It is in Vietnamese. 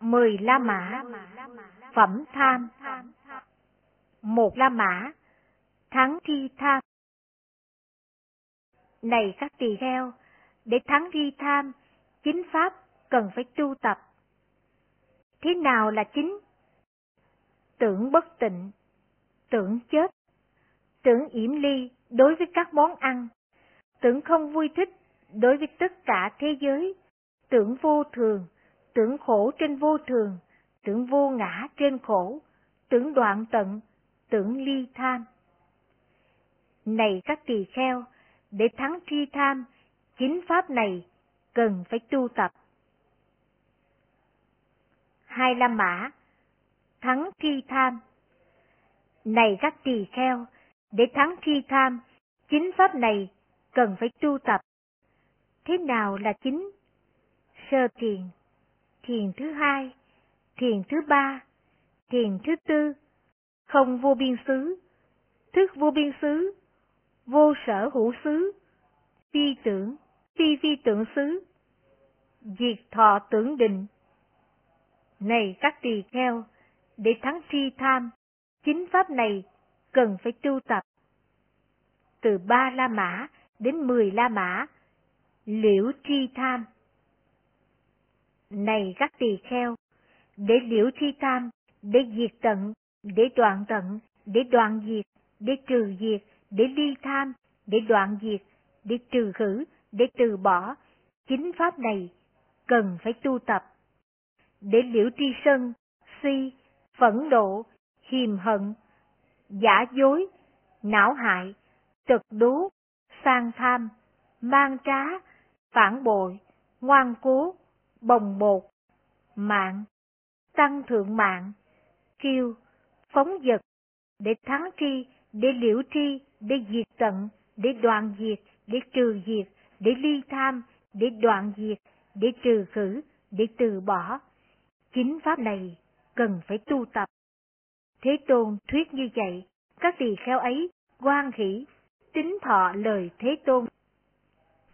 Mười La Mã Phẩm tham Một La Mã Thắng thi tham Này các tỳ kheo, để thắng thi tham, chính pháp cần phải tu tập. Thế nào là chính? Tưởng bất tịnh, tưởng chết, tưởng yểm ly đối với các món ăn, tưởng không vui thích đối với tất cả thế giới, tưởng vô thường, tưởng khổ trên vô thường, tưởng vô ngã trên khổ, tưởng đoạn tận, tưởng ly tham. Này các tỳ kheo, để thắng tri tham, chính pháp này cần phải tu tập. Hai La Mã Thắng tri tham Này các tỳ kheo, để thắng tri tham, chính pháp này cần phải tu tập. Thế nào là chính? Sơ thiền, thiền thứ hai, thiền thứ ba, thiền thứ tư, không vô biên xứ, thức vô biên xứ, vô sở hữu xứ, phi tưởng, phi phi tưởng xứ, diệt thọ tưởng định. Này các tỳ kheo, để thắng tri tham, chính pháp này cần phải tu tập. Từ ba La Mã đến mười La Mã, liễu tri tham. Này các tỳ kheo, để liễu thi tham, để diệt tận, để đoạn tận, để đoạn diệt, để trừ diệt, để ly tham, để đoạn diệt, để trừ khử, để từ bỏ, chính pháp này cần phải tu tập. Để liễu tri sân, si, phẫn độ, hiềm hận, giả dối, não hại, trật đố, sang tham, mang trá, phản bội, ngoan cố, bồng bột, mạng, tăng thượng mạng, kiêu, phóng dật, để thắng tri, để liễu tri, để diệt tận, để đoạn diệt, để trừ diệt, để ly tham, để đoạn diệt, để trừ khử, để từ bỏ. Chính pháp này cần phải tu tập. Thế Tôn thuyết như vậy, các tỳ kheo ấy quan hỷ, tính thọ lời Thế Tôn.